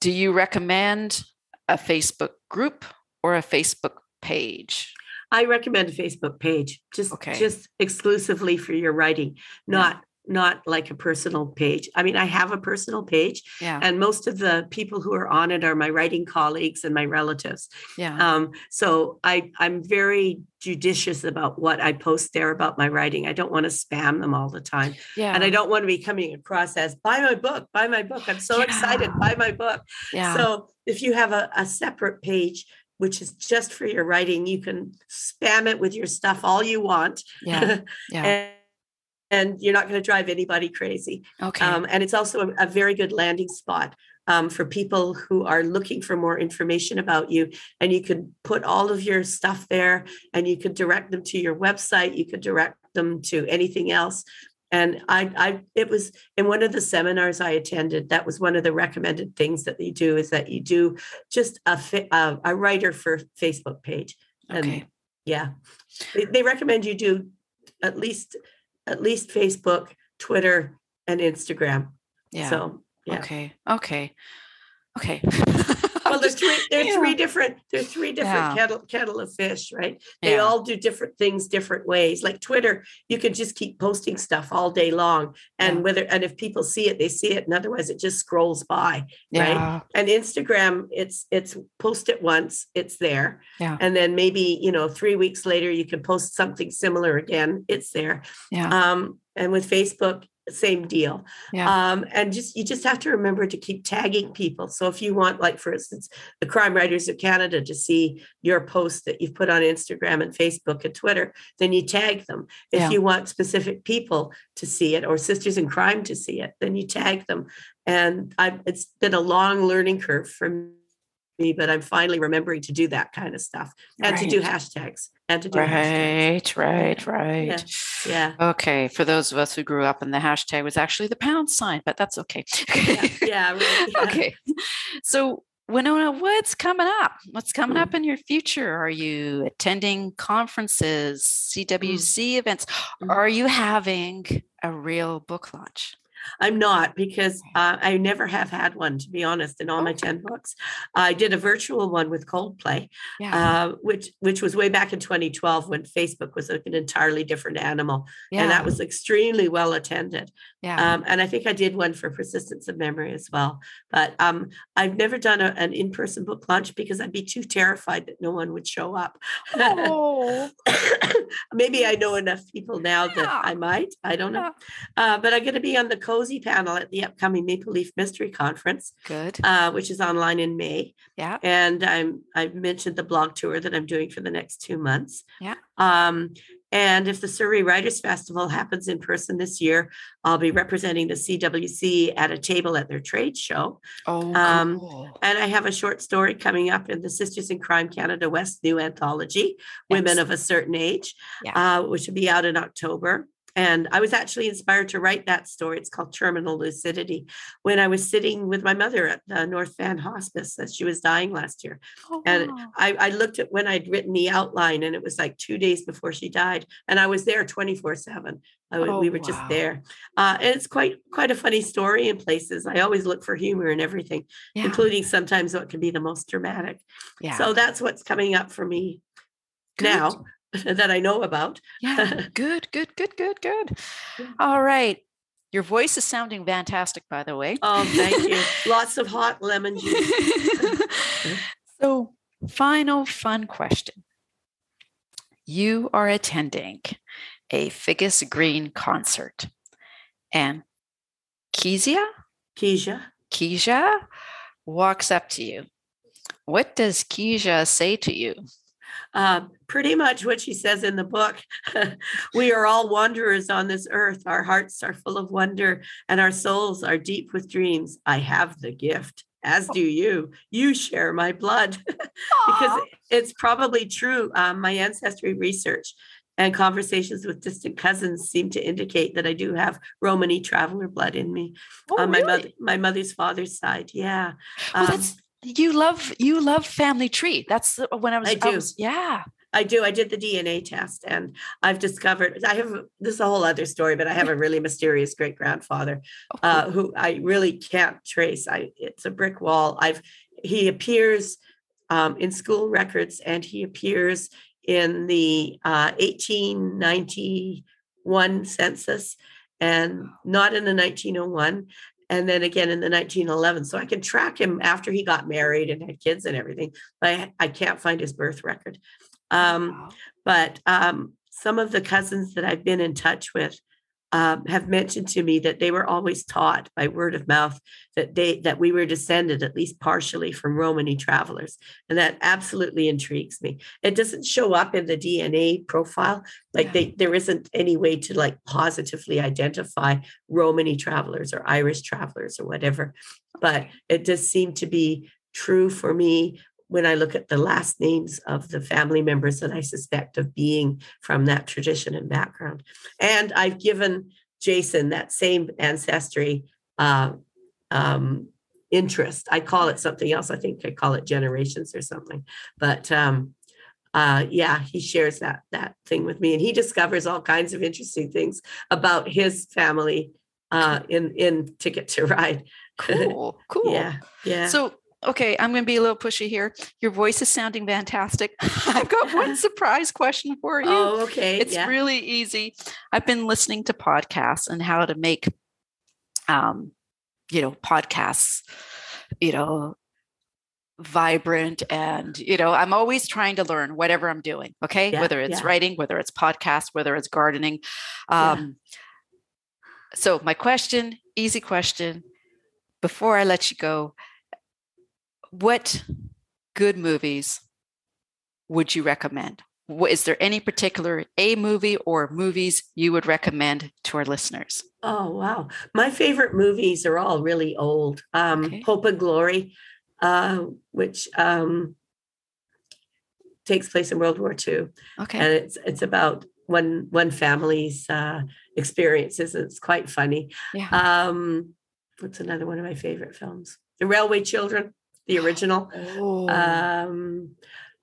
do you recommend a Facebook group or a Facebook page? I recommend a Facebook page, just Okay. just exclusively for your writing, not not like a personal page. I mean, I have a personal page, Yeah. and most of the people who are on it are my writing colleagues and my relatives. Yeah. Um, so I I'm very judicious about what I post there about my writing. I don't want to spam them all the time, yeah. and I don't want to be coming across as "buy my book, buy my book." I'm so excited, buy my book. yeah. So if you have a, a separate page. Which is just for your writing. You can spam it with your stuff all you want. yeah. Yeah. And, you're not going to drive anybody crazy. Okay. Um, and it's also a, a very good landing spot um, for people who are looking for more information about you. And you could put all of your stuff there and you could direct them to your website. You could direct them to anything else. And I, I, it was in one of the seminars I attended. That was one of the recommended things that they do is that you do just a a, a writer for Facebook page. And okay. yeah, they, they recommend you do at least at least Facebook, Twitter, and Instagram. Yeah. So yeah. Okay. Okay. Okay. Well, there's three. There's Yeah. three different. There's three different Yeah. kettle kettle of fish, right? They Yeah. all do different things different ways. Like Twitter, you can just keep posting stuff all day long, and whether and if people see it, they see it, and otherwise it just scrolls by. yeah. And Instagram, it's it's post it once, it's there, Yeah. and then maybe you know three weeks later you can post something similar again. It's there. Yeah. Um, and with Facebook, same deal. Yeah. Um, and just you just have to remember to keep tagging people. So if you want, like for instance, the Crime Writers of Canada to see your post that you've put on Instagram and Facebook and Twitter, then you tag them. If Yeah. you want specific people to see it or Sisters in Crime to see it, then you tag them. And I, it's been a long learning curve for me, but I'm finally remembering to do that kind of stuff and to do hashtags and to do hashtags. Right, right, right. Yeah. Okay, for those of us who grew up and the hashtag was actually the pound sign, but that's okay. Yeah, yeah, right, yeah. okay. So, Winona, what's coming up? What's coming Hmm. up in your future? Are you attending conferences, CWC events? Mm. Are you having a real book launch? I'm not because uh, I never have had one, to be honest, in all my 10 books. I did a virtual one with Cold Play, Yeah. uh, which which was way back in 2012 when Facebook was an entirely different animal. yeah. And that was extremely well attended. yeah. Um, and I think I did one for Persistence of Memory as well. But um, I've never done a, an in person book launch because I'd be too terrified that no one would show up. oh, Maybe I know enough people now that I might. I don't know. Yeah. Uh, but I'm going to be on the cozy panel at the upcoming Maple Leaf Mystery Conference, Good. uh, which is online in May. Yeah. And I'm I've mentioned the blog tour that I'm doing for the next two months. Yeah. Um, and if the Surrey Writers Festival happens in person this year, I'll be representing the CWC at a table at their trade show. Oh, Um, cool. And I have a short story coming up in the Sisters in Crime Canada West new anthology, Women of a Certain Age, Yeah. uh, which will be out in October. And I was actually inspired to write that story. It's called Terminal Lucidity. When I was sitting with my mother at the North Van Hospice as she was dying last year, Oh, and wow. I, I looked at when I'd written the outline, and it was like two days before she died, and I was there twenty four seven. Oh, We were just there, uh, and it's quite quite a funny story in places. I always look for humor in everything, yeah. including sometimes what can be the most dramatic. yeah. So that's what's coming up for me Good. now that I know about. Yeah. Good, good, good, good, good. All right. Your voice is sounding fantastic, by the way. Oh, thank you. Lots of hot lemon juice. so, final fun question. You are attending a Figgis Green concert, and Kezia, Keisha. Keisha walks up to you. What does Keisha say to you? Uh, pretty much what she says in the book. we are all wanderers on this earth. Our hearts are full of wonder and our souls are deep with dreams. I have the gift, as do you. You share my blood. because it's probably true. Um, my ancestry research and conversations with distant cousins seem to indicate that I do have Romany traveler blood in me Oh, on my really? mother, my mother's father's side. Yeah. Well, Um, that's you love you love family tree. That's when I was. I do. was- yeah. I do. I did the DNA test and I've discovered I have this is a whole other story, but I have a really mysterious great grandfather Oh, uh, who I really can't trace. I it's a brick wall. I've he appears um, in school records and he appears in the uh, 1891 census and not in the 1901 and then again in the 1911 so i can track him after he got married and had kids and everything but i, I can't find his birth record um, Wow. but um, some of the cousins that I've been in touch with um, have mentioned to me that they were always taught by word of mouth that they that we were descended at least partially from Romany travelers, and that absolutely intrigues me. It doesn't show up in the DNA profile, like Yeah. they there isn't any way to like positively identify Romany travelers or Irish travelers or whatever, but it does seem to be true for me when I look at the last names of the family members that I suspect of being from that tradition and background. And I've given Jason that same ancestry uh, um, interest. I call it something else. I think I call it generations or something. But um, uh, yeah, he shares that that thing with me, and he discovers all kinds of interesting things about his family uh, in in Ticket to Ride. Cool. Cool. Yeah, yeah. So, okay, I'm going to be a little pushy here. Your voice is sounding fantastic. I've got one surprise question for you. oh, okay. it's yeah. really easy. I've been listening to podcasts and how to make, um, you know, podcasts, you know, vibrant and you know i'm always trying to learn whatever i'm doing okay Yeah, whether it's yeah. writing whether it's podcast whether it's gardening um so my question easy question before i let you go what good movies would you recommend is there any particular a movie or movies you would recommend to our listeners Oh wow. My favorite movies are all really old. Um Okay. Hope and Glory, uh, which um takes place in World War II. okay And it's it's about one one family's uh experiences. It's quite funny. yeah Um what's another one of my favorite films? The Railway Children, the original. oh, Um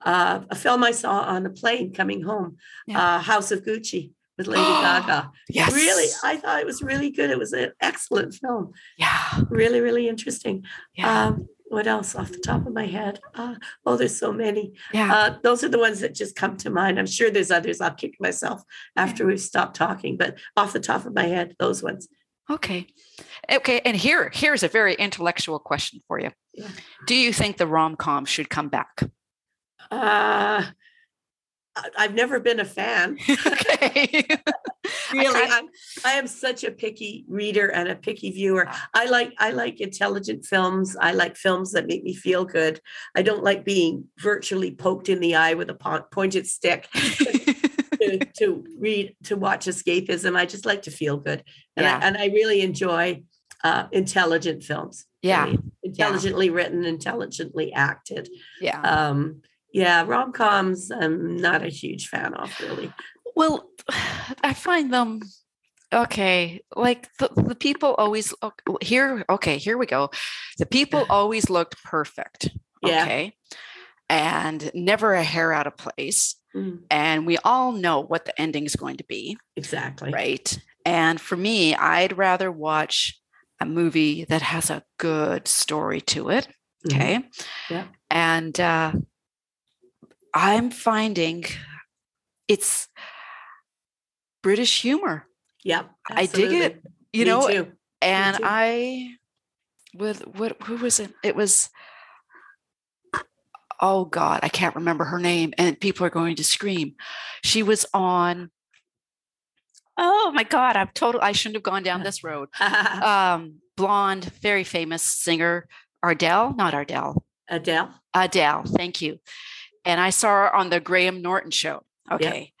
uh, a film I saw on a plane coming home, Yeah. uh, House of Gucci with Lady Gaga. yes Really, I thought it was really good. It was an excellent film. yeah Really, really interesting. yeah Um, what else off the top of my head? Uh, oh, there's so many. yeah Uh, those are the ones that just come to mind. I'm sure there's others. I'll kick myself after we've stopped talking, but off the top of my head, those ones. Okay. Okay. And here, here's a very intellectual question for you. Yeah. Do you think the rom com should come back? Uh, I've never been a fan. okay. really, I I'm, I am such a picky reader and a picky viewer. Ah. I like I like intelligent films. I like films that make me feel good. I don't like being virtually poked in the eye with a pointed stick to, to read to watch escapism. I just like to feel good, and Yeah. I, and I really enjoy uh, intelligent films. Yeah. really. intelligently written, intelligently acted. yeah. Um, yeah, rom coms. I'm not a huge fan of really. Well, I find them okay. Like the, the people always look here. Okay, here we go. The people always looked perfect. Yeah. Okay. And never a hair out of place. Mm, And we all know what the ending is going to be. exactly. Right. And for me, I'd rather watch a movie that has a good story to it. Mhm. Okay. Yeah. And uh, I'm finding it's British humor. Yep. I dig it, absolutely. You Me know, too. and. I with what who was it? It was oh God, I can't remember her name, and people are going to scream. She was on. Oh my God, I'm total. I shouldn't have gone down this road. Um, blonde, very famous singer, Ardell, not Ardell, Adele. Adele. Thank you. And I saw her on the Graham Norton show. Okay.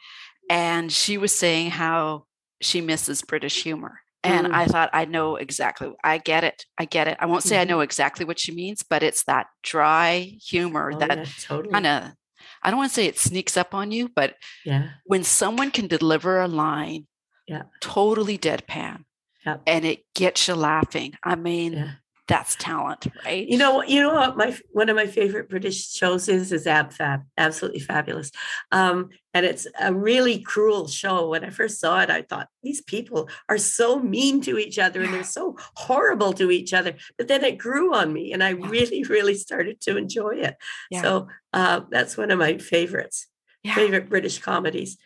And she was saying how she misses British humor. And Mm. I thought, I know exactly. I get it. I get it. I won't say I Mhm. know exactly what she means, but it's that dry humor Oh, that yeah, totally. kind of, I don't want to say it sneaks up on you, but Yeah. when someone can deliver a line Yeah. totally deadpan Yep. and it gets you laughing, I mean. That's talent, right? You know, you know what my one of my favorite British shows is is Ab Fab, absolutely fabulous. Um, and it's a really cruel show. When I first saw it, I thought these people are so mean to each other and they're so horrible to each other. But then it grew on me, and I Yeah. really, really started to enjoy it. Yeah. So uh, that's one of my favorites, yeah. favorite British comedies.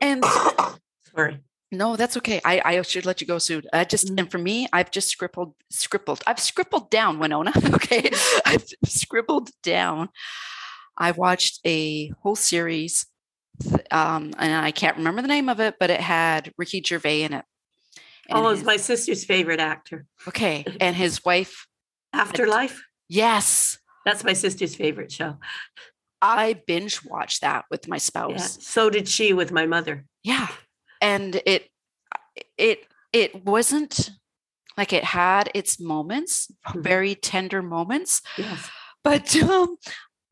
And Sorry. No, that's okay. I, I should let you go soon. I just Mhm. and for me, I've just scribbled scribbled. I've scribbled down Winona. Okay. I've scribbled down. I watched a whole series um, and I can't remember the name of it, but it had Ricky Gervais in it. And Oh, it's my sister's favorite actor. okay. And his wife, Afterlife. yes. That's my sister's favorite show. I binge watched that with my Yeah. spouse. So did she with my mother. Yeah. And it it it wasn't like it had its moments, Mhm. very tender moments, Yes. but um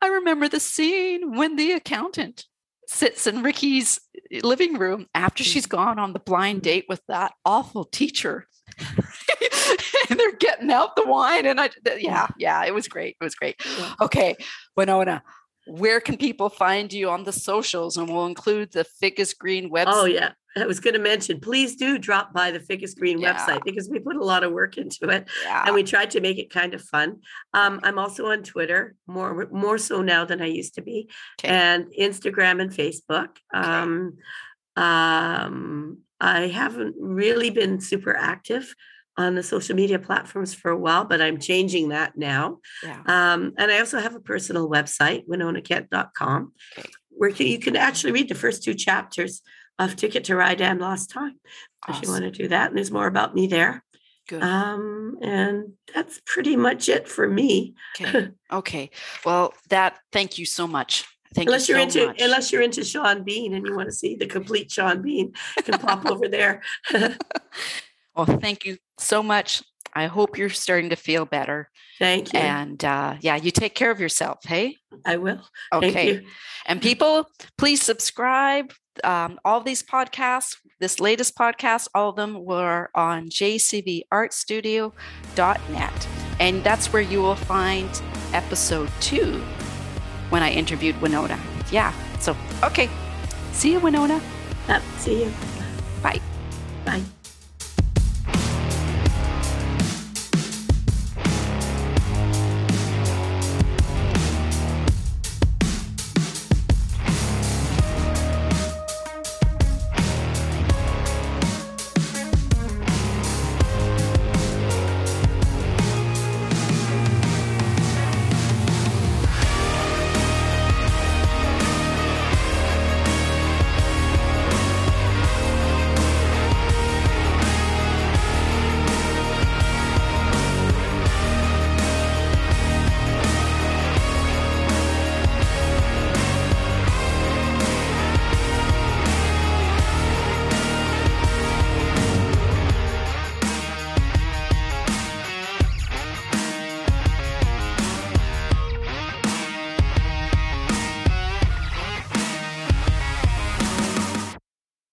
I remember the scene when the accountant sits in Ricky's living room after she's gone on the blind Mhm. date with that awful teacher. and they're getting out the wine and I yeah, yeah, it was great. It was great. Yeah. Okay, Winona, where can people find you on the socials? And we'll include the Figgis Green website. Oh yeah. I was going to mention, please do drop by the Figgis Green Yeah. website because we put a lot of work into it yeah. and we tried to make it kind of fun. Um, I'm also on Twitter, more more so now than I used to be, Okay. and Instagram and Facebook. Um, um, I haven't really been super active on the social media platforms for a while, but I'm changing that now. yeah. Um, and I also have a personal website, winonakent.com, Okay. where you can actually read the first two chapters of Ticket to Ride and Lost Time if you want to do that. And there's more about me there. Good. Um, and that's pretty much it for me. okay. Okay. Well, that. Thank you so much. Thank unless you you're so into much. unless you're into Sean Bean and you want to see the complete Sean Bean, you can pop over there. well, thank you so much. I hope you're starting to feel better. Thank you. And uh, yeah, you take care of yourself. Hey. I will. Okay. And people, please subscribe. Um, all these podcasts, this latest podcast, all of them were on jcvartstudio.net. And that's where you will find episode two when I interviewed Winona. Yeah. So, okay. See you, Winona. See you. Bye. Bye.